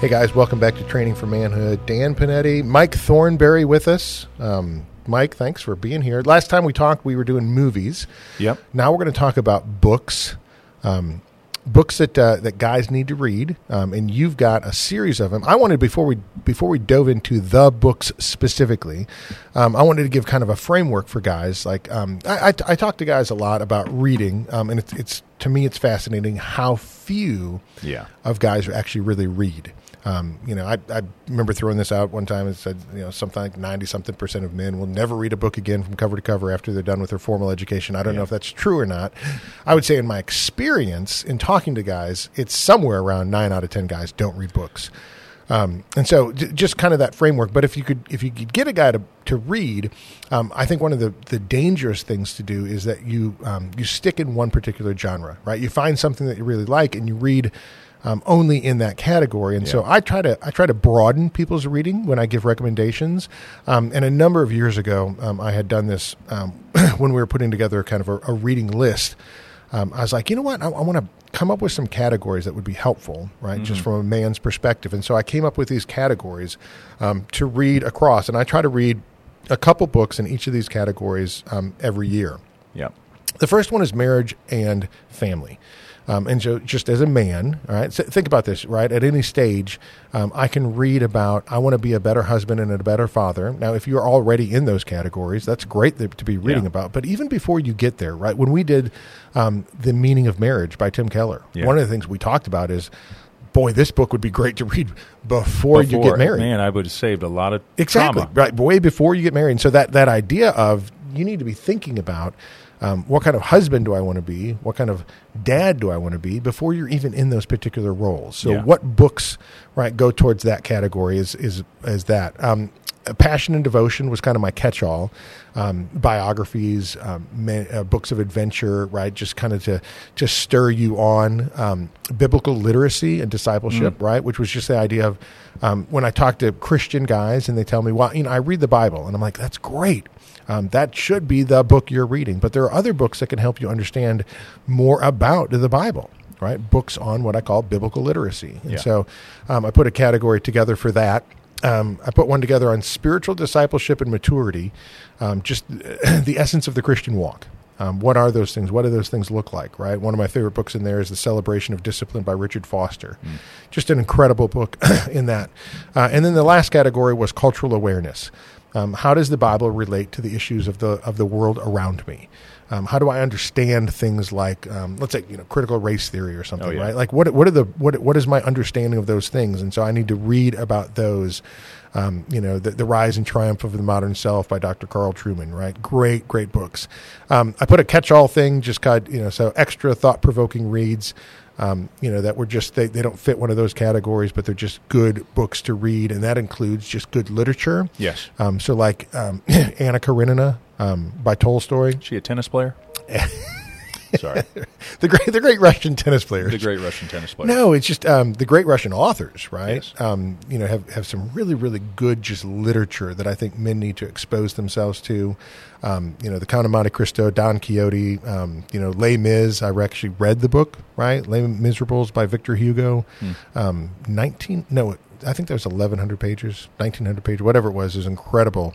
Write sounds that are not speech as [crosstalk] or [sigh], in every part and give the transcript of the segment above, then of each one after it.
Hey guys, welcome back to Training for Manhood. Dan Panetti, Mike Thornberry with us. Um, Mike, thanks for being here. Last time we talked, we were doing movies. Yep. Now we're going to talk about books, um, books that uh, that guys need to read, um, and you've got a series of them. I wanted before we before we dove into the books specifically, um, I wanted to give kind of a framework for guys. Like um, I, I, I talk to guys a lot about reading, um, and it's, it's to me it's fascinating how few Yeah. of guys actually really read. Um, you know, I, I remember throwing this out one time and said, you know, something like 90 something percent of men will never read a book again from cover to cover after they're done with their formal education. I don't know if that's true or not. I would say, in my experience in talking to guys, it's somewhere around nine out of 10 guys don't read books. Um, and so j- just kind of that framework. But if you could, if you could get a guy to, to read, um, I think one of the, the dangerous things to do is that you, um, you stick in one particular genre, right? You find something that you really like and you read, um, only in that category. And so I try to, I try to broaden people's reading when I give recommendations. Um, and a number of years ago, um, I had done this, um, [coughs] when we were putting together kind of a, a reading list. Um, I was like, you know what? I, I want to come up with some categories that would be helpful, right? Just from a man's perspective. And so I came up with these categories um, to read across. And I try to read a couple books in each of these categories um, every year. Yep. The first one is marriage and family. Um, and so, just as a man, all right, so think about this, right? At any stage, um, I can read about, I want to be a better husband and a better father. Now, if you're already in those categories, that's great to, to be reading Yeah. about. But even before you get there, right, when we did um, The Meaning of Marriage by Tim Keller, Yeah. one of the things we talked about is, boy, this book would be great to read before, you get married. Man, I would have saved a lot of Exactly. trauma. Right. Way before you get married. And so that, that idea of you need to be thinking about um, what kind of husband do I want to be? What kind of dad do I want to be before you're even in those particular roles? So Yeah. what books, right, go towards that category is, is, is that. Um, Passion and Devotion was kind of my catch-all. Um, biographies, um, ma- uh, books of adventure, right? Just kind of to to stir you on. Um, biblical literacy and discipleship, right? Which was just the idea of um, when I talk to Christian guys and they tell me, "Well, you know, I read the Bible," and I'm like, "That's great." Um, that should be the book you're reading, but there are other books that can help you understand more about the Bible right? Books on what I call biblical literacy. And Yeah. so um, I put a category together for that. Um, I put one together on spiritual discipleship and maturity, um, just [clears throat] the essence of the Christian walk. Um, what are those things? What do those things look like, right? One of my favorite books in there is The Celebration of Discipline by Richard Foster. Just an incredible book [clears throat] in that. Uh, and then the last category was cultural awareness. Um, how does the Bible relate to the issues of the of the world around me? Um, how do I understand things like, um, let's say, you know, critical race theory or something, Oh, yeah. right? Like, what what are the what what is my understanding of those things? And so I need to read about those. Um, you know, the, the Rise and Triumph of the Modern Self by Dr. Carl Trueman, right? Great, great books. Um, I put a catch-all thing, just kind, you know, so extra thought-provoking reads. Um, you know that were just they, they don't fit one of those categories, but they're just good books to read, and that includes just good literature. Yes. Um, so like um, [clears throat] Anna Karenina um, by Tolstoy, Is she a tennis player? [laughs] Sorry. [laughs] the great the great Russian tennis players. The great Russian tennis players. No, it's just um, the great Russian authors, right? Yes. Um, you know, have have some really really good just literature that I think men need to expose themselves to. Um, you know, the Count of Monte Cristo, Don Quixote, um, you know, Les Mis. I actually read the book, right? Les Miserables by Victor Hugo. Um, Nineteen, no, I think that was eleven hundred pages, nineteen hundred pages, whatever it was. Is incredible.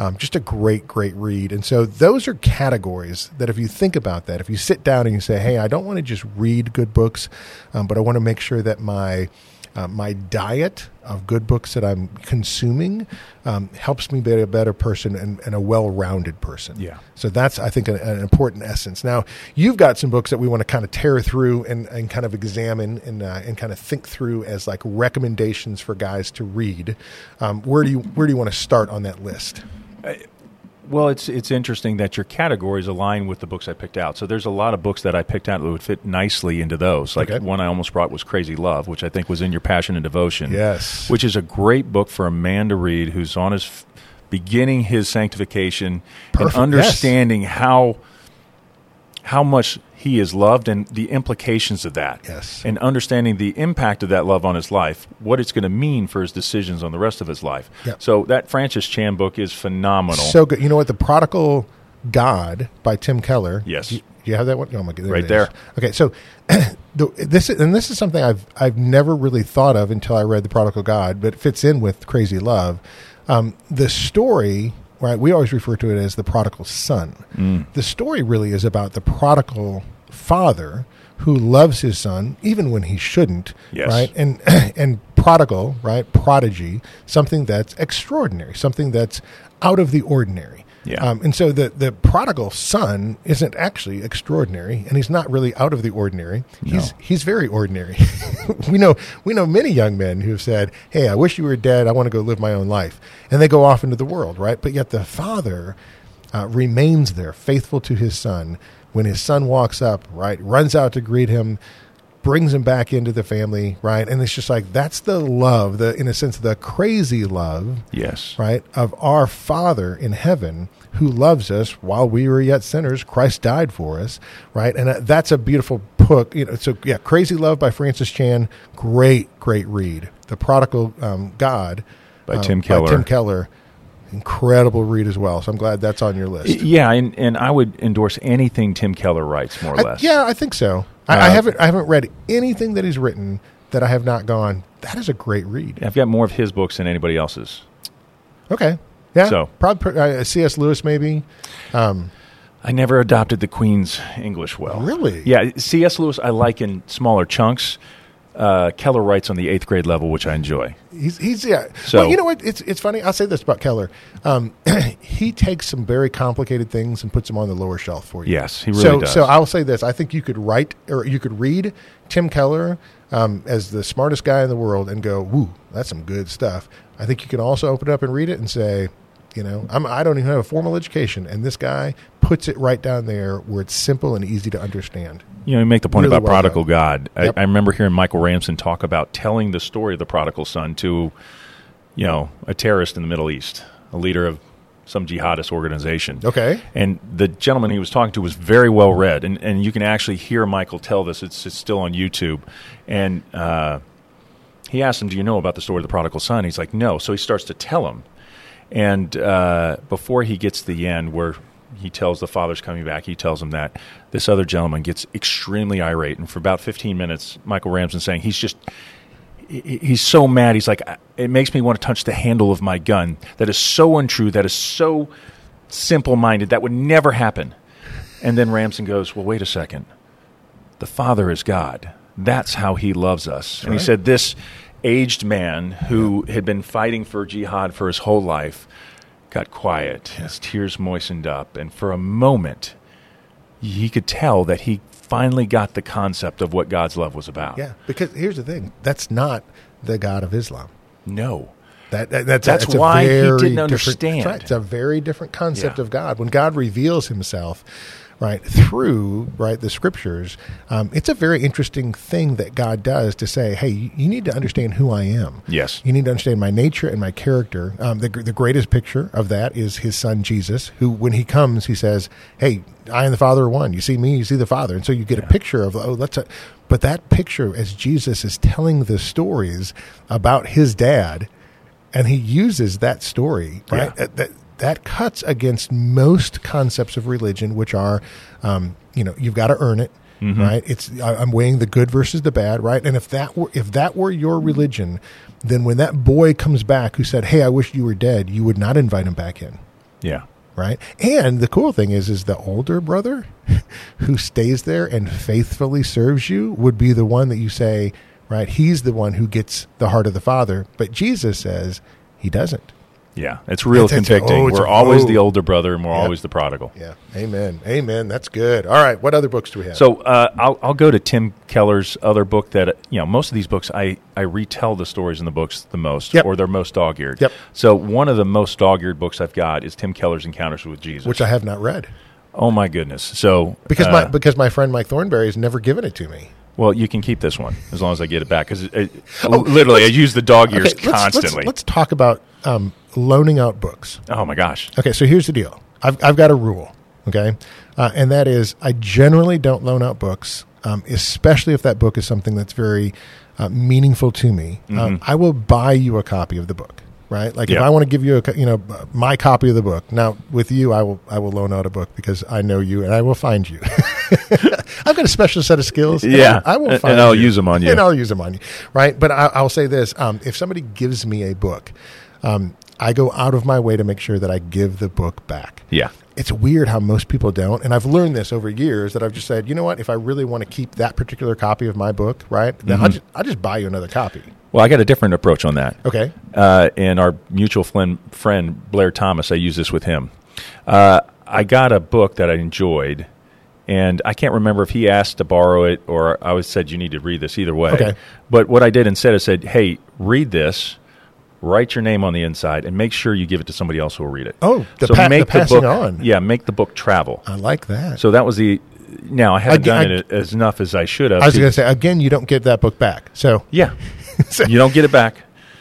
Um, just a great, great read. And so those are categories that if you think about that, if you sit down and you say, hey, I don't want to just read good books, um, but I want to make sure that my uh, my diet of good books that I'm consuming um, helps me be a better person and, and a well-rounded person. Yeah. So that's, I think, an, an important essence. Now, you've got some books that we want to kind of tear through and, and kind of examine and uh, and kind of think through as like recommendations for guys to read. Um, where do you where do you want to start on that list? Well, it's it's interesting that your categories align with the books I picked out. So there's a lot of books that I picked out that would fit nicely into those. Like Okay. one I almost brought was Crazy Love, which I think was in your Passion and Devotion. Yes. which is a great book for a man to read who's on his f- beginning his sanctification Perfect, and understanding how how much he is loved and the implications of that. Yes. And understanding the impact of that love on his life, what it's going to mean for his decisions on the rest of his life. Yep. So that Francis Chan book is phenomenal. So good. You know what? The Prodigal God by Tim Keller. Yes. Do you, you have that one? Oh my god, Right there. Okay, so [clears throat] the, this is, and this is something I've I've never really thought of until I read the Prodigal God, but it fits in with Crazy Love. Um, the story, right? We always refer to it as the prodigal son. Mm. The story really is about the prodigal father who loves his son even when he shouldn't, Yes. right? And [clears throat] and prodigal, right? Prodigy, something that's extraordinary, something that's out of the ordinary. Yeah. Um, and so the the prodigal son isn't actually extraordinary, and he's not really out of the ordinary. He's No. he's very ordinary. [laughs] we know we know many young men who have said, "Hey, I wish you were dead. I want to go live my own life," and they go off into the world, right? But yet the father uh, remains there, faithful to his son. When his son walks up, right, runs out to greet him, brings him back into the family, right, and it's just like that's the love, the in a sense the crazy love yes. right, of our Father in heaven who loves us while we were yet sinners. Christ died for us, right? And uh, that's a beautiful book. You know, so yeah, Crazy Love by Francis Chan, great, great read. The Prodigal um, God By um, Tim Keller. Tim Keller, incredible read as well. So I'm glad that's on your list. Yeah, and, and I would endorse anything Tim Keller writes, more or I- less. yeah, I think so. I, I Uh, haven't I haven't read anything that he's written that I have not gone. That is a great read. I've got more of his books than anybody else's. Okay, yeah. So- probably uh, C.S. Lewis maybe. Um, I never adopted the Queen's English well. Really? Yeah, C.S. Lewis I like in smaller chunks. Uh, Keller writes on the eighth grade level, which I enjoy. He's he's yeah. So- well, you know what? It's it's funny. I'll say this about Keller. Um, [clears throat] he takes some very complicated things and puts them on the lower shelf for you. Yes, he really so does. so I'll say this. I think you could write or you could read Tim Keller um, as the smartest guy in the world and go, "Woo, that's some good stuff." I think you can also open it up and read it and say, you know, I'm, I don't even have a formal education, and this guy puts it right down there where it's simple and easy to understand. You know, you make the point Really about well prodigal done. God. Yep. I, I remember hearing Michael Ramsden talk about telling the story of the prodigal son to, you know, a terrorist in the Middle East, a leader of some jihadist organization. Okay. And the gentleman he was talking to was very well read, and, and you can actually hear Michael tell this. It's, it's still on YouTube. And uh, he asked him, Do you know about the story of the prodigal son? He's like, No. So he starts to tell him. And uh, before he gets to the end, where he tells the father's coming back, he tells him that this other gentleman gets extremely irate. And for about 15 minutes, Michael Ramsden saying he's just he's so mad. He's like, it makes me want to touch the handle of my gun. That is so untrue. That is so simple minded. That would never happen. And then Ramsden goes, well, wait a second. The Father is God. That's how He loves us. and he said, this aged man who had been fighting for jihad for his whole life got quiet. His tears moistened up. And for a moment, he could tell that he finally got the concept of what God's love was about. Yeah, because here's the thing: that's not the God of Islam. No. That, that- that's That's a, it's why he didn't understand. right, it's a very different concept Yeah. of God. When God reveals Himself, right through right the Scriptures, um, it's a very interesting thing that God does to say, "Hey, you, need to understand who I am. Yes. You need to understand my nature and my character." Um, the the greatest picture of that is His Son Jesus, who, when He comes, He says, "Hey, I and the Father are one. You see me, you see the Father," and so you get a picture of oh, let's. but that picture, as Jesus is telling the stories about His dad and he uses that story right Yeah. that, that cuts against most concepts of religion which are um, you know you've got to earn it right? It's i'm weighing the good versus the bad right? And if that were if that were your religion then when that boy comes back who said hey i wish you were dead you would not invite him back in. Yeah. right? And the cool thing is is the older brother [laughs] who stays there and faithfully serves you would be the one that you say right he's the one who gets the heart of the father. But jesus says he doesn't Yeah, it's real convicting. oh, it's we're a- always oh. the older brother, and we're always the prodigal. Yeah. Amen. Amen. That's good. All right. What other books do we have? So uh, I'll, I'll go to Tim Keller's other book that you know most of these books I, I retell the stories in the books the most Yep. or they're most dog eared. Yep. So one of the most dog eared books I've got is Tim Keller's Encounters with Jesus. which I have not read oh my goodness! So because uh, my because my friend Mike Thornberry has never given it to me. well you can keep this one as long as I get it back because literally I use the dog ears Oh, Okay, let's- constantly. Let's, let's talk about um, loaning out books. oh my gosh! Okay, so here's the deal. I've, I've got a rule, okay? Uh, and that is I generally don't loan out books, um, especially if that book is something that's very uh, meaningful to me. Um, I will buy you a copy of the book, right? Like if I want to give you a, you know, uh, my copy of the book. Now, with you, I will I will loan out a book because I know you and I will find you. [laughs] I've got a special set of skills. Yeah, I, I will find and I'll you. use 'em on you. And I'll use them on you, right? But I, I'll say this: um, if somebody gives me a book, um, I go out of my way to make sure that I give the book back. Yeah. It's weird how most people don't, and I've learned this over years that I've just said, you know what? If I really want to keep that particular copy of my book, right, then Mm-hmm. I'll, just, I'll just buy you another copy. Well, I got a different approach on that. Okay. uh, and our mutual friend, friend Blair Thomas. I use this with him. Uh, I got a book that I enjoyed, and I can't remember if he asked to borrow it or I was said you need to read this. Either way, Okay. But what I did instead is said, "Hey, read this." Write your name on the inside and make sure you give it to somebody else who will read it. Oh, the so pa- the make passing book, on. Yeah, make the book travel. I like that. So that was the. Now I haven't I- done I- it as enough as I should have. I was going to say again, you don't get that book back. So yeah. [laughs] you don't get it back.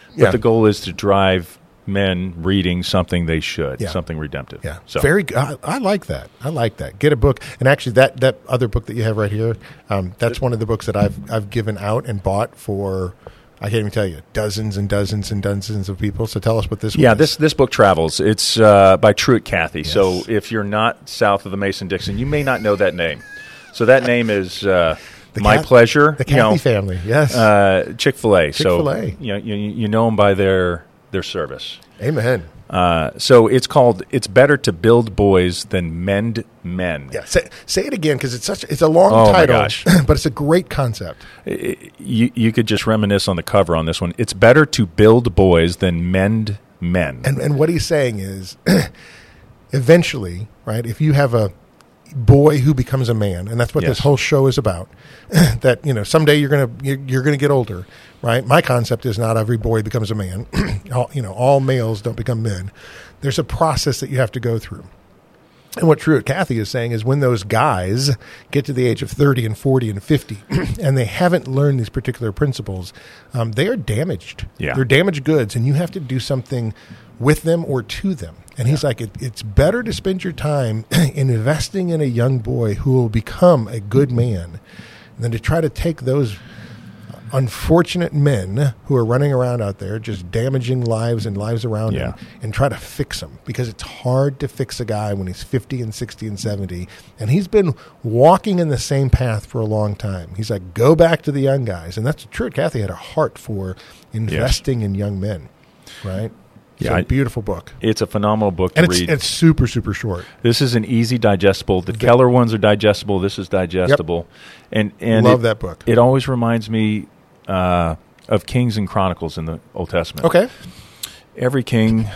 But Yeah. the goal is to drive men reading something they should, Yeah. something redemptive. yeah, So very. good. I, I like that. I like that. Get a book, and actually, that that other book that you have right here, um, that's one of the books that I've I've given out and bought for. I can't even tell you dozens and dozens and dozens of people. So tell us what this. yeah, one is. this this book travels. It's uh, by Truett Cathy. So if you're not south of the Mason Dixon, you may not know that name. So that name is uh, The My Pleasure. the you know, Cathy family. Yes, uh, Chick Fil A. So Chick-fil-A. you know you, you know them by their their service. amen. Uh, so it's called "It's Better to Build Boys Than Mend Men." Yeah, say, say it again because it's such it's a long Oh, title, [clears throat] but it's a great concept. you, you could just reminisce on the cover on this one. It's better to build boys than mend men. And and what he's saying is, [clears throat] eventually, right? If you have a boy who becomes a man, and that's what this whole show is about. [laughs] that you know, someday you're gonna you're, you're gonna get older, right? My concept is not every boy becomes a man. [clears throat] all, you know, all males don't become men. There's a process that you have to go through. And what Truett Cathy is saying is when those guys get to the age of 30 and 40 and 50 [clears throat] and they haven't learned these particular principles, um, they are damaged. Yeah. They're damaged goods, and you have to do something with them or to them. And he's like, it, it's better to spend your time [clears throat] investing in a young boy who will become a good man than to try to take those unfortunate men who are running around out there just damaging lives and lives around Yeah. him and try to fix them because it's hard to fix a guy when he's 50 and 60 and 70 and he's been walking in the same path for a long time. He's like go back to the young guys. And that's Truett Cathy had a heart for investing in young men right Yeah, I- beautiful book It's a phenomenal book to and it's, read. it's super super short this is an easy digestible. The Keller ones are digestible. This is digestible, and and love it, that book It always reminds me uh, of Kings and Chronicles in the Old Testament. okay Every king,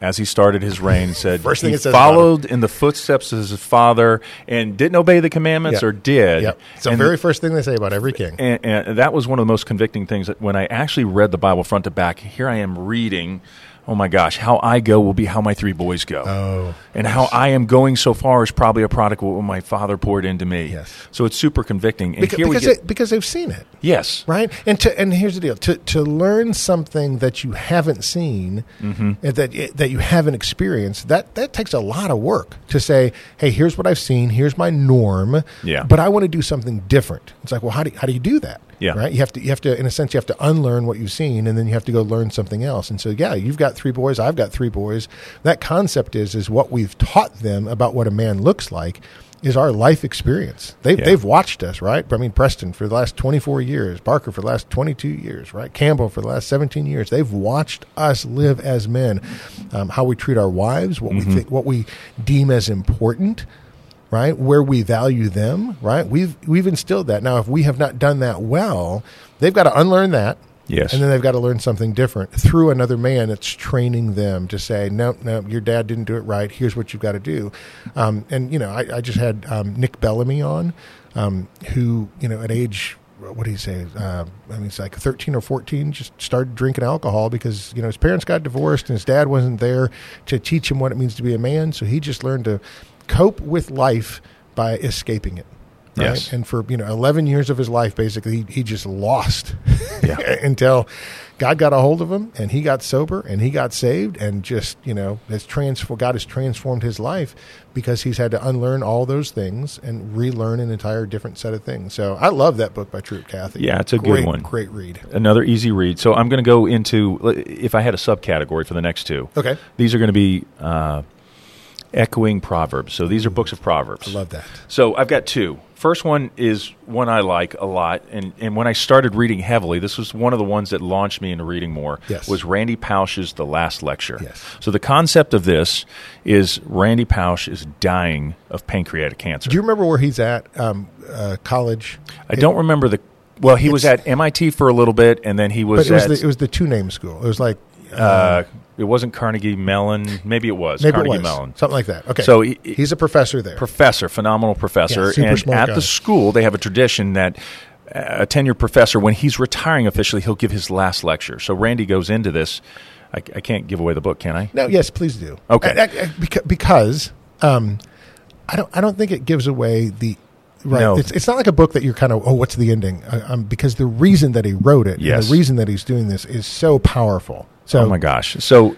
as he started his reign, [laughs] said First thing he followed in the footsteps of his father and didn't obey the commandments Yeah. or did. yep it's the And- very first thing they say about every king and, and that was one of the most convicting things that when I actually read the Bible front to back, here I am reading, oh my gosh, how I go will be how my three boys go. oh and how I am going so far is probably a product of what my father poured into me. Yes. So it's super convicting. And because, here we because, get, they, because they've seen it yes. right and to and here's the deal to to learn something that you haven't seen Mm-hmm. and that that you haven't experienced that that takes a lot of work to say hey here's what i've seen here's my norm Yeah. but i want to do something different it's like well how do how do you do that Yeah. right you have to you have to in a sense you have to unlearn what you've seen and then you have to go learn something else and so yeah you've got three boys i've got three boys that concept is is what we've taught them about what a man looks like is our life experience. They've, Yeah. they've watched us, right? I mean, Preston for the last 24 years, Barker for the last 22 years, right? Campbell for the last 17 years. They've watched us live as men, um, how we treat our wives, what we think, what we deem as important, right? Where we value them, right? We've, we've instilled that. Now, if we have not done that well, they've got to unlearn that. Yes. And then they've got to learn something different through another man that's training them to say, no, no, your dad didn't do it right. Here's what you've got to do. Um, and, you know, I, I just had um, Nick Bellamy on, um, who, you know, at age what do you say? Uh, I mean, it's like 13 or 14, just started drinking alcohol because, you know, his parents got divorced and his dad wasn't there to teach him what it means to be a man. So he just learned to cope with life by escaping it. Right? Yes. And for, you know, 11 years of his life, basically, he, he just lost Yeah. [laughs] until God got a hold of him and he got sober and he got saved and just, you know, has transformed, God has transformed his life because he's had to unlearn all those things and relearn an entire different set of things. So I love that book by Truett Cathy. Yeah, it's a great, good one. Great read. Another easy read. So I'm going to go into if I had a subcategory for the next two. Okay. These are going to be uh, echoing proverbs. So these are books of proverbs. I love that. So I've got two. First one is one I like a lot, and, and when I started reading heavily, this was one of the ones that launched me into reading more. Yes. Was Randy Pausch's The Last Lecture. Yes. So the concept of this is Randy Pausch is dying of pancreatic cancer. Do you remember where he's at? Um, uh, college. I don't remember the. Well, he was at MIT for a little bit, and then he But was it was at. the, it was the two name school. It was like uh, it wasn't Carnegie Mellon. Maybe it was maybe Carnegie it was Mellon. something like that. Okay. So he- he's a professor there. professor, phenomenal professor. Yeah, and at guy. the school, they have a tradition that uh, a tenured professor, when he's retiring officially, he'll give his last lecture. So Randy goes into this. I, I can't give away the book, can I? No, yes, please do. Okay. I- I- I- because um, I don't. I don't think it gives away the. Right. No. It's, it's not like a book that you're kind of, oh, what's the ending? Uh, um, because the reason that he wrote it, and the reason that he's doing this is so powerful. So, oh my gosh! So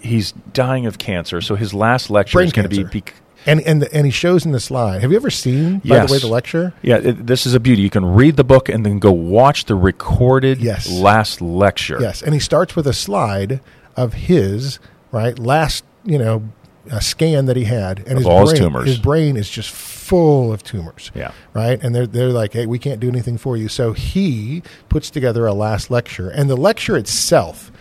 he's dying of cancer. So his last lecture is going to be. bec- and and and he shows in the slide. Have you ever seen, by Yes. the way, the lecture? Yeah, it, this is a beauty. You can read the book and then go watch the recorded Yes. last lecture. Yes, and he starts with a slide of his right last, you know, a scan that he had, and his all his brain, tumors. His brain is just full of tumors. Yeah. right, and they're they're like, hey, we can't do anything for you. So he puts together a last lecture, and the lecture itself.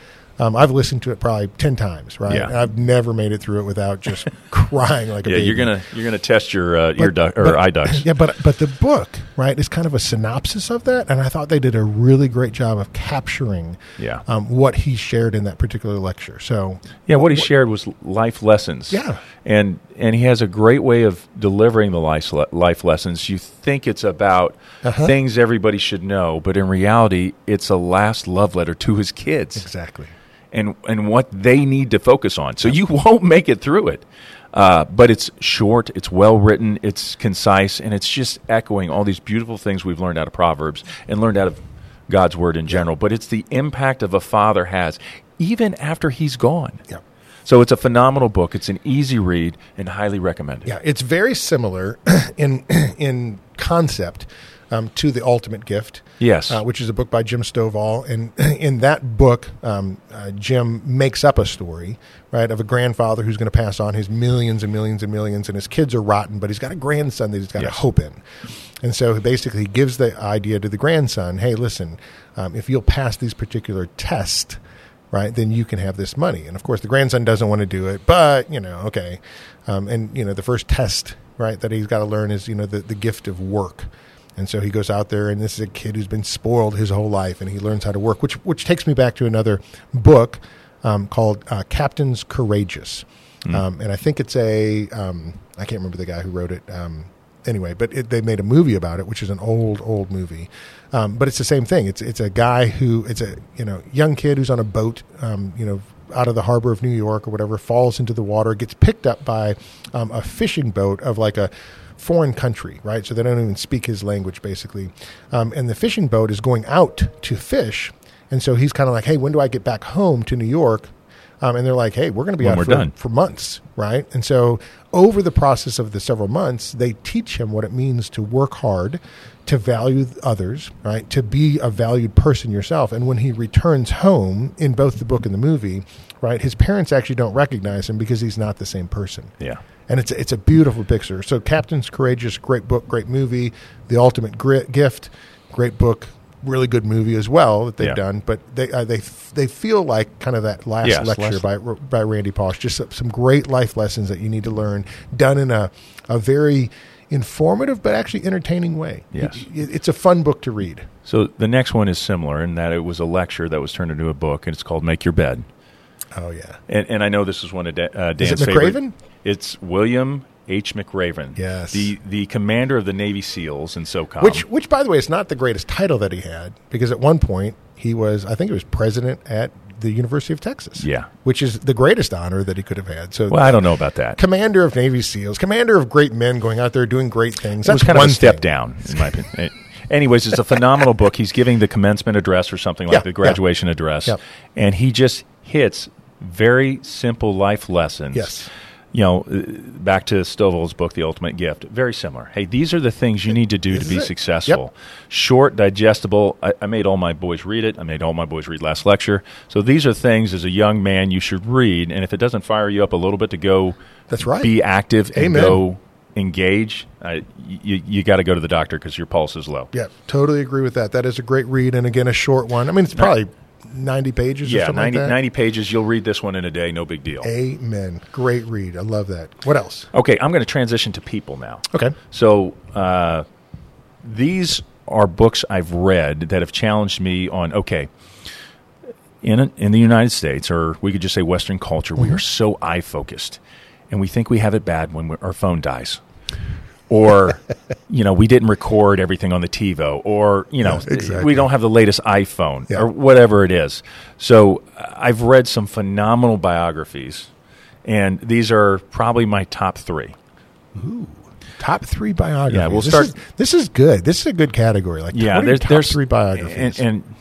Um, I've listened to it probably ten times, right? Yeah. And I've never made it through it without just [laughs] crying like a Yeah, baby. you're gonna you're gonna test your uh, ear duct or but- eye ducts. [laughs] Yeah, but but the book, right, is kind of a synopsis of that, and I thought they did a really great job of capturing, Yeah. um, what he shared in that particular lecture. So, Yeah, what he shared was life lessons. Yeah. and and he has a great way of delivering the life life lessons. You think it's about Uh-huh. things everybody should know, but in reality, it's a last love letter to his kids exactly. And and what they need to focus on. So you [laughs] won't make it through it. Uh, but it's short, it's well written, it's concise, and it's just echoing all these beautiful things we've learned out of Proverbs and learned out of God's Word in general. But it's the impact of a father has even after he's gone. Yeah. So it's a phenomenal book. It's an easy read and highly recommended. Yeah, it's very similar [clears throat] in [clears throat] in concept um, to the Ultimate Gift. Yes. uh, which is a book by Jim Stovall, and [clears throat] in that book, um, uh, Jim makes up a story, right, of a grandfather who's going to pass on his millions and millions and millions, and his kids are rotten, but he's got a grandson that he's got Yes. hope in, and so he basically gives the idea to the grandson, hey, listen, um, if you'll pass these particular tests right, then you can have this money. And of course, the grandson doesn't want to do it, but you know, okay. Um, and you know, the first test, right, that he's got to learn is you know the the gift of work. And so he goes out there, and this is a kid who's been spoiled his whole life, and he learns how to work. Which which takes me back to another book um, called uh, Captains Courageous, um, and I think it's a um, I can't remember the guy who wrote it. Um, anyway, but it, they made a movie about it, which is an old, old movie. Um, but it's the same thing. It's it's a guy who it's a you know young kid who's on a boat, um, you know, out of the harbor of New York or whatever, falls into the water, gets picked up by um, a fishing boat of like a foreign country, right? So they don't even speak his language, basically. Um, and the fishing boat is going out to fish, and so he's kind of like, "Hey, when do I get back home to New York?" Um, and they're like, "Hey, we're going to be When out for, done. for months, right?" And so, over the process of the several months, they teach him what it means to work hard, to value others, right? To be a valued person yourself. And when he returns home, in both the book and the movie, right, his parents actually don't recognize him because he's not the same person. Yeah. And it's it's a beautiful picture. So, Captain's Courageous, great book, great movie. The Ultimate Gri- Gift, great book, really good movie as well that they've Yeah. done. But they uh, they f- they feel like kind of that last Yes, lecture last- by by Randy Pausch. Just some, some great life lessons that you need to learn, done in a a very informative but actually entertaining way. Yes. It- it's a fun book to read. So the next one is similar in that it was a lecture that was turned into a book, and it's called "Make Your Bed." Oh yeah, And, and I know this is one of Da- uh, Is it Dan's favorite. McRaven? It's William H. McRaven. Yes. the the commander of the Navy SEALs in SOCOM. which which by the way is not the greatest title that he had because at one point he was I think it was president at the University of Texas. Yeah. which is the greatest honor that he could have had. So well, I don't know about that. commander of Navy SEAls, commander of great men going out there doing great things. That's kind of one a step thing. down, in my opinion. [laughs] Anyways, it's a phenomenal book. He's giving the commencement address or something like Yeah, the graduation address, Yep. and he just hits very simple life lessons. Yes. You know, uh, back to Stovall's book, The Ultimate Gift. Very similar. Hey, these are the things you need to do to be it. successful. Short, digestible. I, I made all my boys read it. I made all my boys read last lecture. So these are things as a young man you should read. And if it doesn't fire you up a little bit to go, That's right. be active and Amen. go engage, uh, you, you got to go to the doctor because your pulse is low. Yeah, totally agree with that. That is a great read, and again, a short one. I mean, it's probably ninety pages. or Yeah, something 90, like that. 90 pages. You'll read this one in a day. No big deal. Amen. Great read. I love that. What else? Okay, I'm going to transition to people now. Okay. So uh, these are books I've read that have challenged me on okay. In in the United States, or we could just say Western culture, we are so eye focused, and we think we have it bad when our phone dies, or [laughs] you know we didn't record everything on the TiVo, or you know Yeah, exactly. we don't have the latest iPhone, Yeah. or whatever it is. So uh, I've read some phenomenal biographies, and these are probably my top three. Ooh, Top three biographies. Yeah, we'll this start- Is, this is good. This is a good category. Like, yeah, what are your there's top there's three biographies. and, and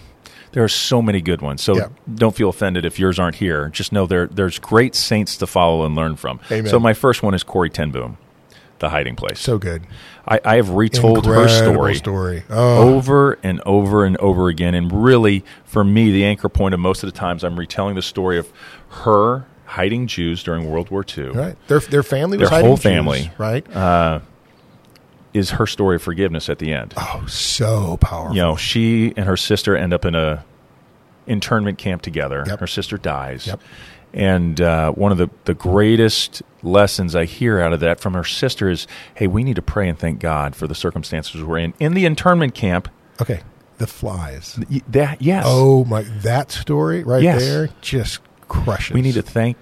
there are so many good ones. So Yeah. don't feel offended if yours aren't here. Just know there there's great saints to follow and learn from. Amen. So my first one is Corrie Ten Boom, The Hiding Place. so good. I, I have retold her story, story. Oh, over and over and over again, and really, for me, the anchor point of most of the times I'm retelling the story of her hiding Jews during World War II. right. Their their family was Their hiding whole Jews, family. right? Uh, Is her story of forgiveness at the end? oh, so powerful. you know, she and her sister end up in a internment camp together. Yep. Her sister dies. Yep. And uh, one of the, the greatest lessons I hear out of that from her sister is, hey, we need to pray and thank God for the circumstances we're in. In the internment camp, Okay, the flies. that yes, Oh my, that story right Yes. there just crushes. we need to thank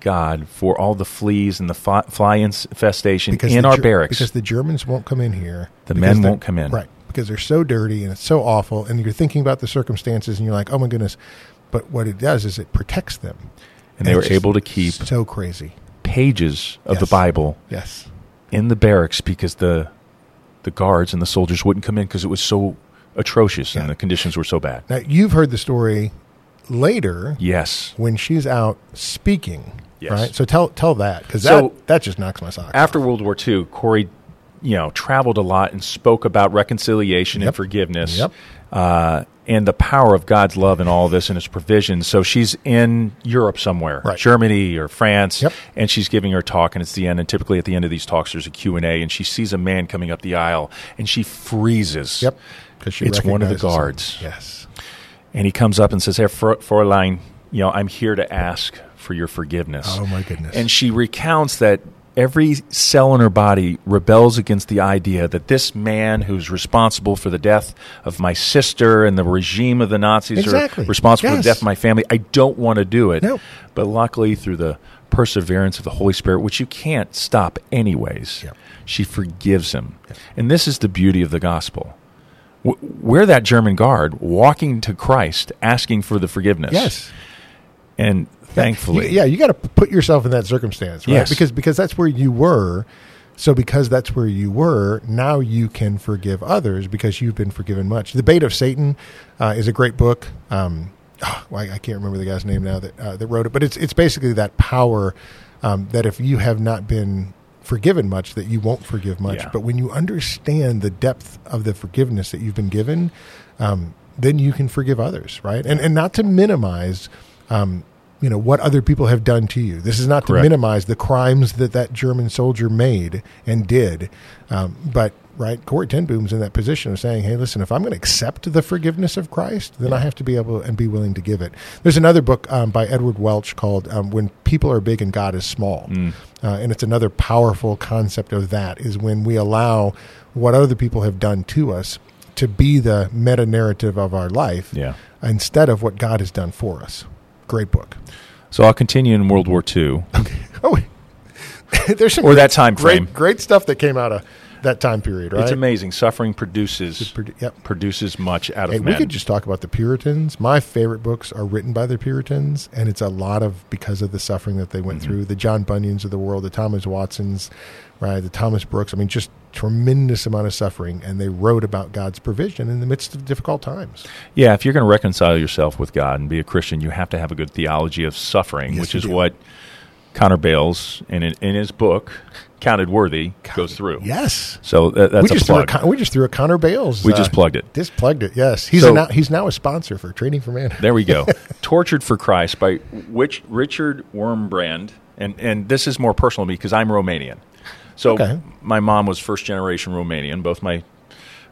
God for all the fleas and the fly infestation because in our Ger- barracks. because the Germans won't come in here. The men won't come in. right? Because they're so dirty and it's so awful, and you're thinking about the circumstances, and you're like, oh my goodness. But what it does is it protects them, and they were able to keep so crazy. pages of the Bible Yes, in the barracks because the the guards and the soldiers wouldn't come in because it was so atrocious Yeah. and the conditions were so bad. now you've heard the story later Yes. when she's out speaking, Yes. right? So tell tell that because So- that that just knocks my socks. After World War II, Corrie, you know, traveled a lot and spoke about reconciliation Yep. and forgiveness, Yep. uh, and the power of God's love and all this and His provision. So she's in Europe somewhere, Right. Germany or France, Yep. and she's giving her talk, and it's the end. And typically at the end of these talks, there's a Q and A, and she sees a man coming up the aisle, and she freezes. Yep, because she It's one of the recognizes him. guards. Yes, And he comes up and says, Hey, Fr- Fräulein, you know, I'm here to ask for your forgiveness. Oh, my goodness. And she recounts that every cell in her body rebels against the idea that this man who's responsible for the death of my sister and the regime of the Nazis Exactly. are responsible for the death of my family. I don't want to do it. No. But luckily, through the perseverance of the Holy Spirit, which you can't stop anyways, she forgives him. And this is the beauty of the gospel. We're that German guard walking to Christ, asking for the forgiveness. yes. And thankfully, You- yeah, you got to put yourself in that circumstance, right? Yes. Because because that's where you were. So because that's where you were, now you can forgive others because you've been forgiven much. The Bait of Satan uh, is a great book. Um, oh, [sighs] I, I can't remember the guy's name now that uh, that wrote it, but it's it's basically that power um, that if you have not been forgiven much, that you won't forgive much. Yeah. But when you understand the depth of the forgiveness that you've been given, um, then you can forgive others, right? And and not to minimize. Um, you know what other people have done to you. This is not to minimize the crimes that that German soldier made and did, um, but right? Corrie Ten Boom's in that position of saying, "Hey, listen, if I'm going to accept the forgiveness of Christ, then I have to be able and be willing to give it." There's another book um, by Edward Welch called um, "When People Are Big and God Is Small," Mm. uh, and it's another powerful concept of that is when we allow what other people have done to us to be the meta narrative of our life Yeah. instead of what God has done for us. Great book. So I'll continue in World War II. [laughs] Oh, [laughs] there's some Or that time great, frame. great stuff that came out of that time period, right? It's amazing. Suffering produces produ- yep. produces much out of Hey, we could just talk about the Puritans. My favorite books are written by the Puritans, and it's a lot of because of the suffering that they Mm-hmm. went through. The John Bunyans of the world, the Thomas Watsons, right? The Thomas Brooks. I mean, just tremendous amount of suffering, and they wrote about God's provision in the midst of difficult times. yeah, if you're going to reconcile yourself with God and be a Christian, you have to have a good theology of suffering, Yes, which is do. what Connor Bales in in his book Counted Worthy goes through. Yes, So that, that's we a just threw a we just threw a Connor Bales. we uh, just plugged it. Just plugged it. Yes, he's So- a now, he's now a sponsor for Training for Man. There we go. [laughs] Tortured for Christ by which Richard Wurmbrand, and and this is more personal to me because I'm Romanian. So Okay. my mom was first generation Romanian. Both my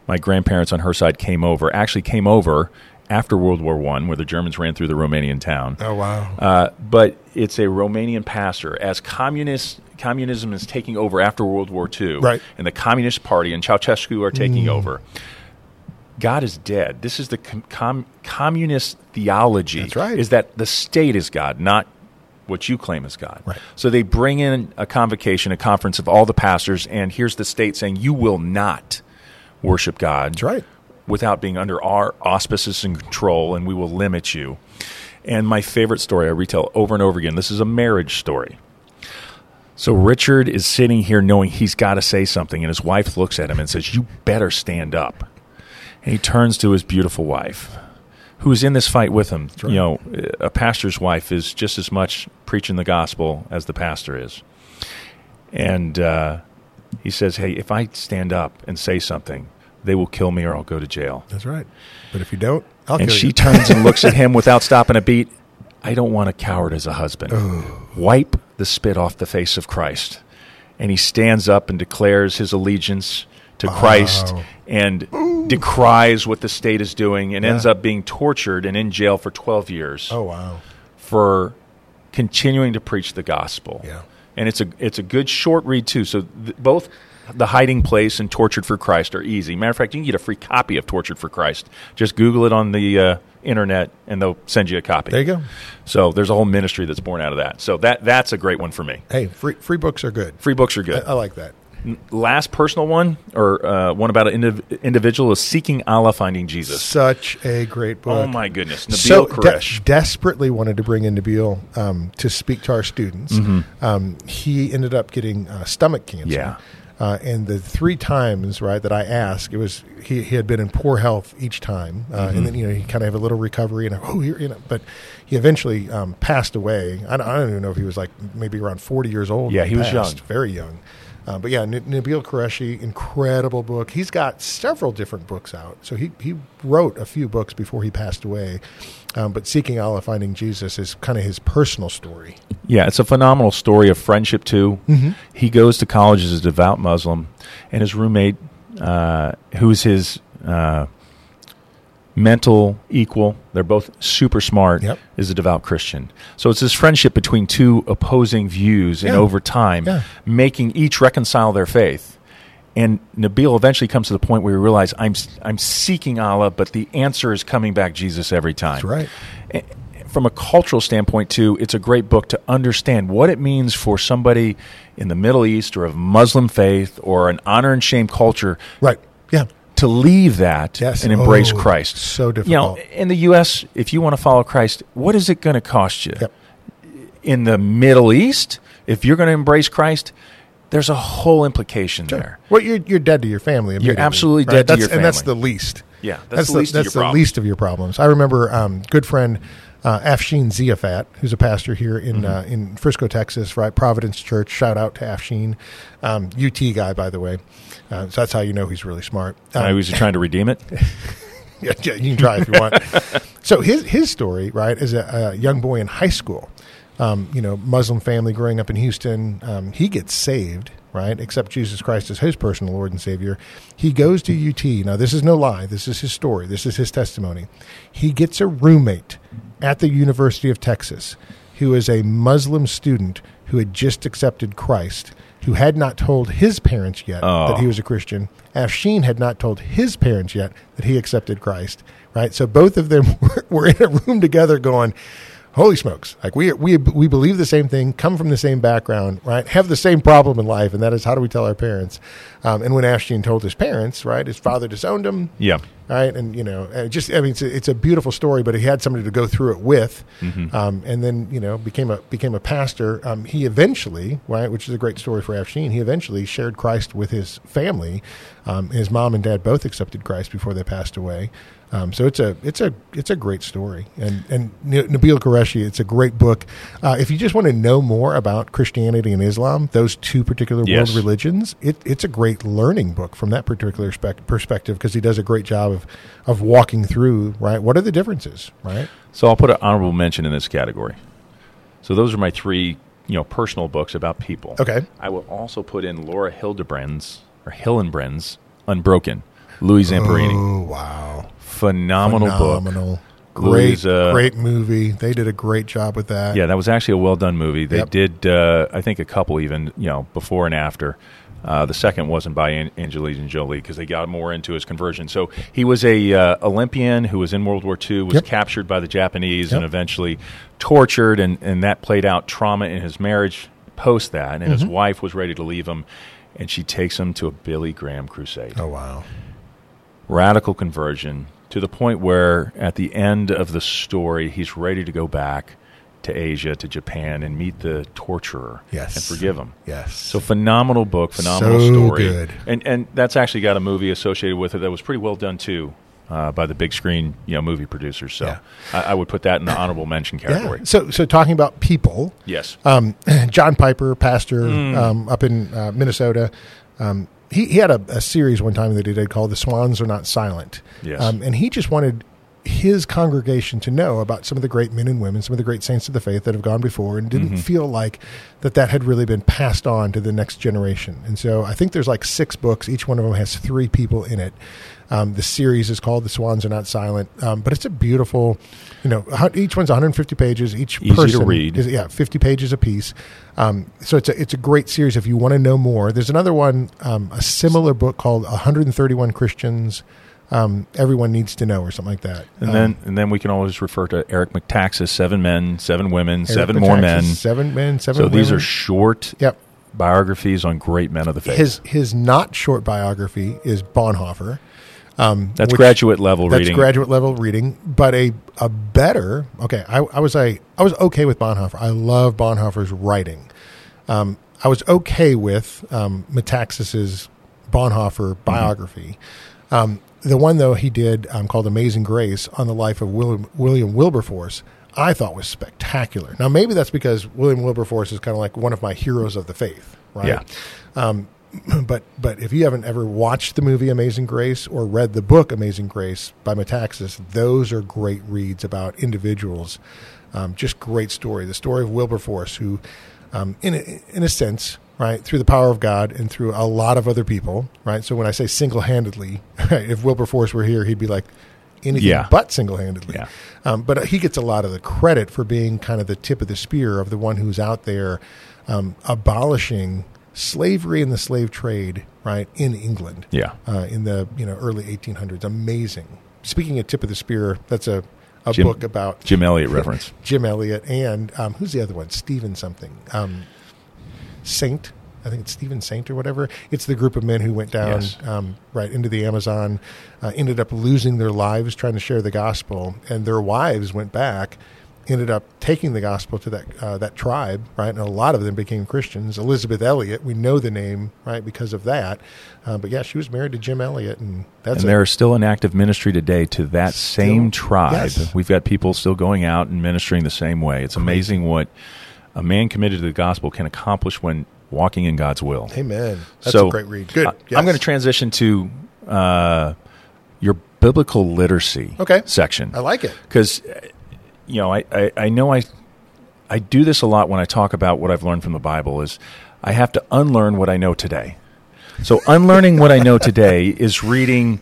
my grandparents on her side came over. Actually, came over after World War One, where the Germans ran through the Romanian town. Oh wow! Uh, but it's a Romanian pastor. As communist communism is taking over after World War II, Right. and the Communist Party and Ceausescu are taking over. God is dead. This is the com- com- communist theology. That's right. Is that the state is God, not what you claim is God. Right. So they bring in a convocation, a conference of all the pastors, and here's the state saying you will not worship God That's right. without being under our auspices and control, and we will limit you. And my favorite story I retell over and over again this is a marriage story. So Richard is sitting here knowing he's got to say something, and his wife looks at him and says, You better stand up. And he turns to his beautiful wife, who's in this fight with him. right. You know, a pastor's wife is just as much preaching the gospel as the pastor is. And uh, he says, Hey, if I stand up and say something, they will kill me or I'll go to jail. That's right. But if you don't, I'll And she turns and [laughs] looks at him without stopping a beat. I don't want a coward as a husband. Wipe the spit off the face of Christ. And he stands up and declares his allegiance to Christ and decries what the state is doing and ends up being tortured and in jail for 12 years oh wow! for continuing to preach the gospel. Yeah. And it's a it's a good short read too. So th- both the hiding place and tortured for Christ are easy. Matter of fact, you can get a free copy of Tortured for Christ. Just Google it on the uh, internet, and they'll send you a copy. There you go. So there's a whole ministry that's born out of that. So that that's a great one for me. Hey, free free books are good. Free books are I, good. I like that. Last personal one, or uh, one about an indiv- individual, is Seeking Allah, Finding Jesus. Such a great book. Oh my goodness, Nabil so de- desperately wanted to bring in Nabil um, to speak to our students. Mm-hmm. Um, he ended up getting uh, stomach cancer. Yeah. Uh, and the three times, right, that I asked, it was he, he had been in poor health each time, uh, Mm-hmm. and then you know he kind of had a little recovery, and oh, here, you know, but he eventually um, passed away. I don't, I don't even know if he was like maybe around forty years old. Yeah, he was young. very young. Uh, but yeah, N- Nabil Qureshi, incredible book. He's got several different books out. So he, he wrote a few books before he passed away. Um, but Seeking Allah, Finding Jesus is kind of his personal story. Yeah, it's a phenomenal story of friendship too. He goes to college as a devout Muslim, and his roommate, uh, who's his uh, mental equal, they're both super smart, Yep. is a devout Christian. So it's this friendship between two opposing views, and over time, Yeah. making each reconcile their faith. And Nabil eventually comes to the point where he realizes I'm I'm seeking Allah, but the answer is coming back Jesus every time That's right. from a cultural standpoint too it's a great book to understand what it means for somebody in the middle east or of muslim faith or an honor and shame culture Right. Yeah. To leave that Yes. and embrace Oh, christ so difficult. you know in the us if you want to follow christ what is it going to cost you Yep. in the middle east if you're going to embrace christ there's a whole implication there Well, you're, you're dead to your family. immediately, absolutely right? dead to That's- your And that's the least. Yeah, that's the least of that's your the problems. least of your problems. I remember um, good friend uh, Afshin Ziafat, who's a pastor here in Mm-hmm. uh, in Frisco, Texas, right? Providence Church. Shout out to Afshin, um, UT guy, by the way. Uh, so that's how you know he's really smart. Um, I was trying to redeem it [laughs] yeah, yeah, you can try if you want. so his his story, right, is a, a young boy in high school. Um, you know, Muslim family growing up in Houston. Um, he gets saved, right? Accept Jesus Christ as his personal Lord and Savior. He goes to UT. Now, this is no lie. This is his story. This is his testimony. He gets a roommate at the University of Texas who is a Muslim student who had just accepted Christ, who had not told his parents yet Oh. that he was a Christian. Afshin had not told his parents yet that he accepted Christ, right? So both of them were, [laughs] were in a room together going, Holy smokes! Like we we we believe the same thing, come from the same background, right? Have the same problem in life, and that is how do we tell our parents? Um, and when Afshin told his parents, right, his father disowned him, Yeah. right? And you know, uh, just I mean, it's a, it's a beautiful story, but he had somebody to go through it with, um, and then you know became a became a pastor. Um, he eventually, right, which is a great story for Afshin. He eventually shared Christ with his family. Um, his mom and dad both accepted Christ before they passed away. Um, so it's a it's a it's a great story, and and Nabil Qureshi, it's a great book. Uh, if you just want to know more about Christianity and Islam, those two particular Yes. world religions, it, it's a great learning book from that particular spec- perspective because he does a great job of of walking through right what are the differences right So I'll put an honorable mention in this category. So those are my three, you know, personal books about people. Okay. I will also put in Laura Hildebrand's or Hillenbrand's Unbroken, Louis Zamperini. oh wow Phenomenal, book. phenomenal Louis, great uh, great movie they did a great job with that Yeah, that was actually a well done movie. They Yep. did, uh, I think, a couple even, you know, before and after. Uh, the second wasn't by An- Angelina Jolie because they got more into his conversion. So he was a uh, Olympian who was in World War II, was Yep. captured by the Japanese, Yep. and eventually tortured, and, and that played out trauma in his marriage post that. And Mm-hmm. his wife was ready to leave him, and she takes him to a Billy Graham crusade oh wow radical conversion to the point where at the end of the story he's ready to go back to Asia to Japan and meet the torturer Yes. and forgive him. yes So phenomenal book, phenomenal So story, good. and and that's actually got a movie associated with it that was pretty well done too, uh, by the big screen you know movie producers. So Yeah. I, I would put that in the honorable mention category. yeah so so talking about people Yes, um, [clears throat] John Piper, pastor Mm. um, up in uh, Minnesota, um, he, he had a, a series one time that he did called "The Swans Are Not Silent," Yes. um, and he just wanted his congregation to know about some of the great men and women, some of the great saints of the faith that have gone before, and didn't feel like that that had really been passed on to the next generation. And so I think there's like six books. Each one of them has three people in it. Um, the series is called "The Swans Are Not Silent," um, but it's a beautiful, you know, each one's 150 pages. Each Easy to person read. is yeah, 50 pages a piece. Um, so it's a it's a great series if you want to know more. There's another one, um, a similar book called 131 Christians. Um, everyone needs to know, or something like that. and Um, then and then we can always refer to Eric Metaxas, Seven Men, Seven Women, Eric Seven More Men. seven men, seven. So these are short yep. biographies on great men of the faith. His his not short biography is Bonhoeffer. Um, That's which- graduate level That's reading. graduate level reading, but a a better. Okay, I, I was a I was okay with Bonhoeffer. I love Bonhoeffer's writing. Um, I was okay with um, Metaxas's Bonhoeffer biography. Um, the one though he did um, called "Amazing Grace" on the life of William, William Wilberforce, I thought was spectacular. Now maybe that's because William Wilberforce is kind of like one of my heroes of the faith, right? Yeah. Um, [clears throat] but but if you haven't ever watched the movie Amazing Grace or read the book Amazing Grace by Metaxas, those are great reads about individuals. Um, just great story. The story of Wilberforce, who, um, in a, in a sense, right, through the power of God and through a lot of other people, right. So when I say single handedly, [laughs] right, if Wilberforce were here, he'd be like anything Yeah. but single handedly. Yeah. Um, but he gets a lot of the credit for being kind of the tip of the spear of the one who's out there um, abolishing slavery and the slave trade, right, in England Yeah. uh, in the you know early 1800s. Amazing. Speaking of tip of the spear, that's a, a Jim- book about Jim Elliot reference. [laughs] Jim Elliot and um, who's the other one? Stephen something. Um, Saint. I think it's Stephen Saint or whatever. It's the group of men who went down Yes. um, right into the Amazon, uh, ended up losing their lives trying to share the gospel, and their wives went back, ended up taking the gospel to that uh, that tribe, right? And a lot of them became Christians. Elisabeth Elliot, we know the name, right, because of that. Uh, but yeah, she was married to Jim Elliot, and that's and a- there is still an active ministry today to that Still- same tribe. yes. We've got people still going out and ministering the same way. It's amazing what a man committed to the gospel can accomplish when walking in God's will. Amen. That's so a great read. Good. I, Yes. am going to transition to uh, your biblical literacy Okay. section I like it. because you know I, I, I know I I do this a lot when I talk about what I've learned from the Bible is I have to unlearn what I know today. So, unlearning what I know today is reading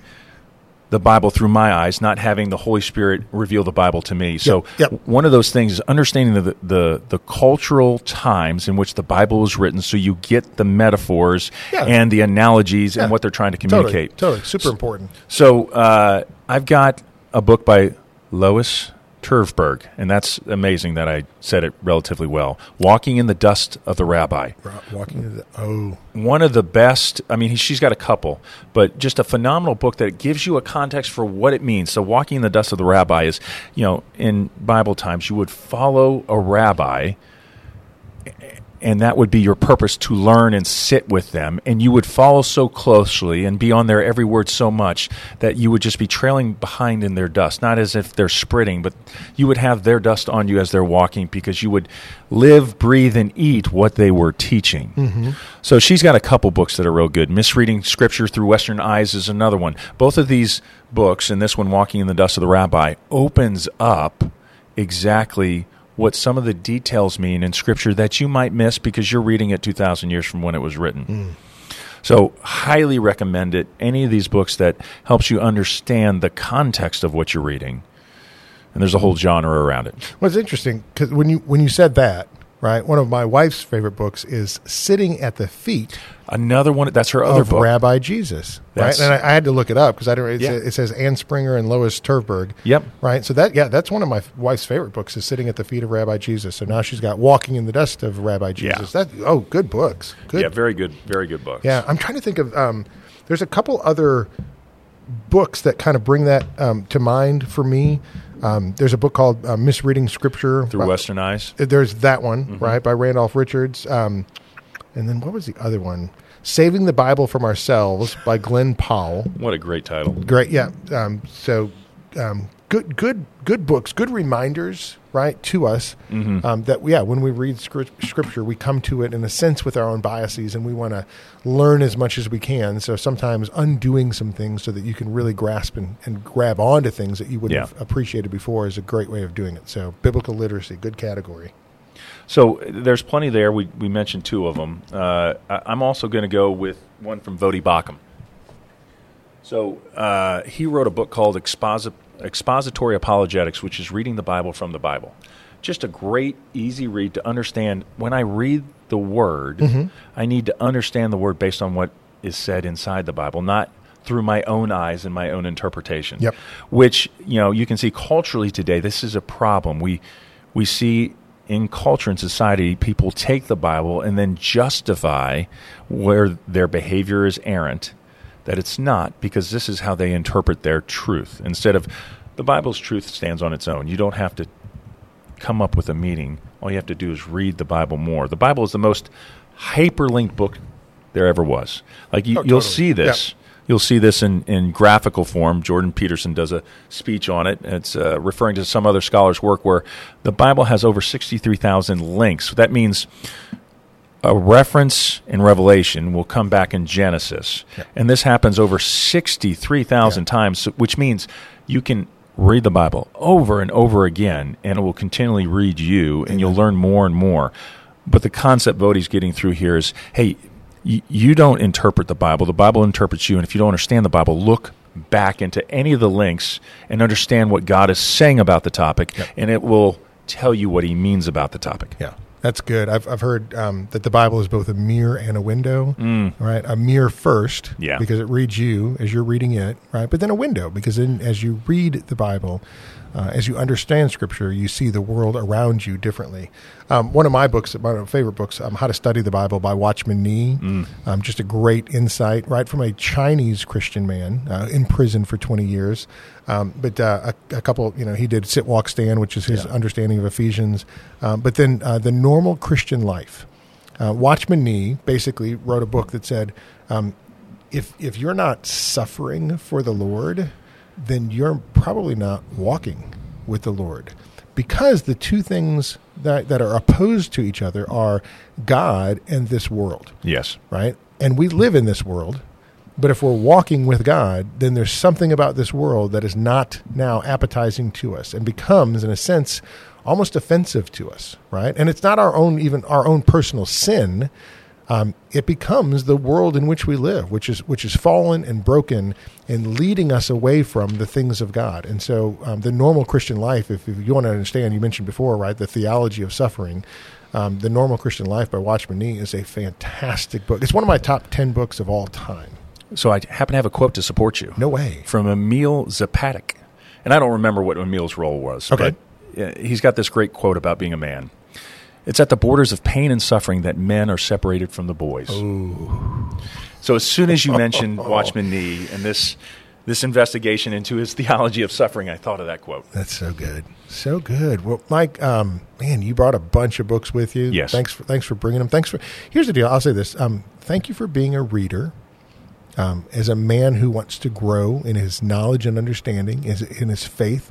the Bible through my eyes, not having the Holy Spirit reveal the Bible to me. So, Yep, yep. one of those things is understanding the, the the cultural times in which the Bible was written, so you get the metaphors Yeah. and the analogies Yeah. and what they're trying to Totally, communicate. totally, super important. So uh, I've got a book by Lois Tverberg, and that's amazing that I said it relatively well. Walking in the Dust of the Rabbi. Walking into the oh, One of the best, I mean, he- she's got a couple, but just a phenomenal book that gives you a context for what it means. So, Walking in the Dust of the Rabbi is, you know, in Bible times, you would follow a rabbi and that would be your purpose to learn and sit with them. And you would follow so closely and be on their every word so much that you would just be trailing behind in their dust. Not as if they're spritting but you would have their dust on you as they're walking because you would live breathe and eat what they were teaching. Mm-hmm. So she's got a couple books that are real good. Misreading scripture through western eyes is another one. Both of these books and this one walking in the dust of the rabbi opens up exactly what some of the details mean in Scripture that you might miss because you're reading it 2,000 years from when it was written. Mm. So, highly recommend it. Any of these books that helps you understand the context of what you're reading. And there's a whole genre around it. Well, it's interesting because when you when you said that, right? One of my wife's favorite books is "Sitting at the Feet Another one, that's her other of book. Rabbi Jesus." Right, and I, I had to look it up because I don't. It, Yeah. says, it says Ann Spangler and Lois Tverberg. Yep. Right. So that yeah, that's one of my wife's favorite books is "Sitting at the Feet of Rabbi Jesus." So now she's got "Walking in the Dust of Rabbi Jesus." That oh, good books. Good. Yeah, very good, very good books. Yeah, I'm trying to think of. Um, there's a couple other books that kind of bring that um, to mind for me. Um, there's a book called uh, Misreading Scripture Through by- Western Eyes. There's that one, Mm-hmm. right, by Randolph Richards. Um, and then what was the other one? Saving the Bible from Ourselves by Glenn Paauw. What a great title. Great, yeah. Um, so um, good, good, good books, good reminders, right, to us Mm-hmm. um, that yeah, when we read scrip- Scripture, we come to it in a sense with our own biases, and we want to learn as much as we can. So sometimes undoing some things so that you can really grasp and, and grab onto things that you wouldn't Yeah. have appreciated before is a great way of doing it. So biblical literacy, good category. So there's plenty there. We, we mentioned two of them. Uh, I, I'm also going to go with one from Voddie Baucham. So uh, he wrote a book called Exposi- Expository Apologetics, which is reading the Bible from the Bible. Just a great, easy read to understand. When I read the word, I need to understand the word based on what is said inside the Bible, not through my own eyes and my own interpretation. Yep. Which you know you can see culturally today. This is a problem. We we see in culture and society people take the Bible and then justify where their behavior is errant that it's not because this is how they interpret their truth instead of the Bible's truth stands on its own. You don't have to come up with a meaning. All you have to do is read the Bible more. The Bible is the most hyperlinked book there ever was. Like you, Oh, you'll totally. see this. You'll see this in, in graphical form. Jordan Peterson does a speech on it. It's uh, referring to some other scholars' work where the Bible has over 63,000 links. That means a reference in Revelation will come back in Genesis. And this happens over 63,000 Yeah. times, which means you can read the Bible over and over again, and it will continually read you, and you'll learn more and more. But the concept Voddie's getting through here is hey, you don't interpret the Bible, the Bible interprets you. And if you don't understand the Bible, look back into any of the links and understand what God is saying about the topic, and it will tell you what he means about the topic. Yeah, that's good. I've I've heard um, that the Bible is both a mirror and a window. Right, a mirror first, Yeah. because it reads you as you're reading it, right? But then a window because then as you read the Bible, uh, as you understand Scripture, you see the world around you differently. Um, one of my books, one of my favorite books, um, "How to Study the Bible" by Watchman Nee. Um, just a great insight, right from a Chinese Christian man uh, in prison for 20 years. Um, but uh, a, a couple, you know, he did sit, walk, stand, which is his Yeah. understanding of Ephesians. Um, but then uh, the normal Christian life. Uh, Watchman Nee basically wrote a book that said, um, if if you're not suffering for the Lord, then you're probably not walking with the Lord, because the two things that that are opposed to each other are God and this world Yes. right? And we live in this world, but if we're walking with God, then there's something about this world that is not now appetizing to us and becomes, in a sense, almost offensive to us, right? And it's not our own, even our own personal sin, um, it becomes the world in which we live, which is which is fallen and broken and leading us away from the things of God. And so, um, the normal Christian life, if, if, you want to understand, you mentioned before, right, the theology of suffering. Um, the Normal Christian Life by Watchman Nee is a fantastic book. It's one of my top ten books of all time. So I happen to have a quote to support you. No way. From Emil Zatopek. And I don't remember what Emil's role was. Okay. But he's got this great quote about being a man. It's at the borders of pain and suffering that men are separated from the boys. Ooh. So as soon as you mentioned [laughs] Watchman Nee and this this investigation into his theology of suffering, I thought of that quote. That's so good, so good. Well, Mike, um, man, you brought a bunch of books with you. Yes. Thanks for thanks for bringing them. Thanks for. Here's the deal. I'll say this. Um, thank you for being a reader. Um, as a man who wants to grow in his knowledge and understanding, in his faith.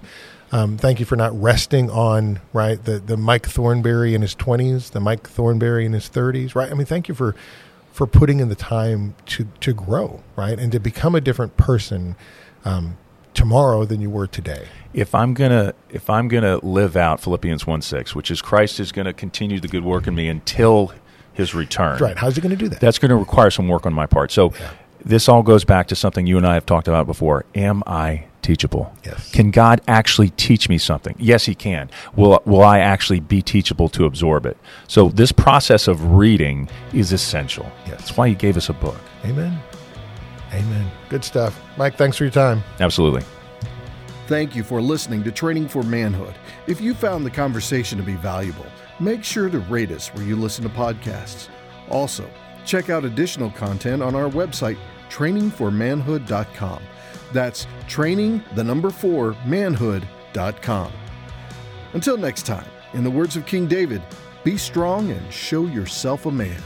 Um, thank you for not resting on right the the Mike Thornberry in his twenties, the Mike Thornberry in his thirties, right? I mean, thank you for for putting in the time to to grow, right, and to become a different person um, tomorrow than you were today. If I'm gonna if I'm gonna live out Philippians one six, which is Christ is going to continue the good work in me until His return. Right? How's He going to do that? That's going to require some work on my part. So. Yeah. This all goes back to something you and I have talked about before. Am I teachable? Yes. Can God actually teach me something? Yes, He can. Will Will I actually be teachable to absorb it? So this process of reading is essential. Yes. That's why He gave us a book. Amen. Amen. Good stuff, Mike. Thanks for your time. Absolutely. Thank you for listening to Training for Manhood. If you found the conversation to be valuable, make sure to rate us where you listen to podcasts. Also, check out additional content on our website, trainingformanhood.com. That's training, the number four, manhood.com. Until next time, in the words of King David, be strong and show yourself a man.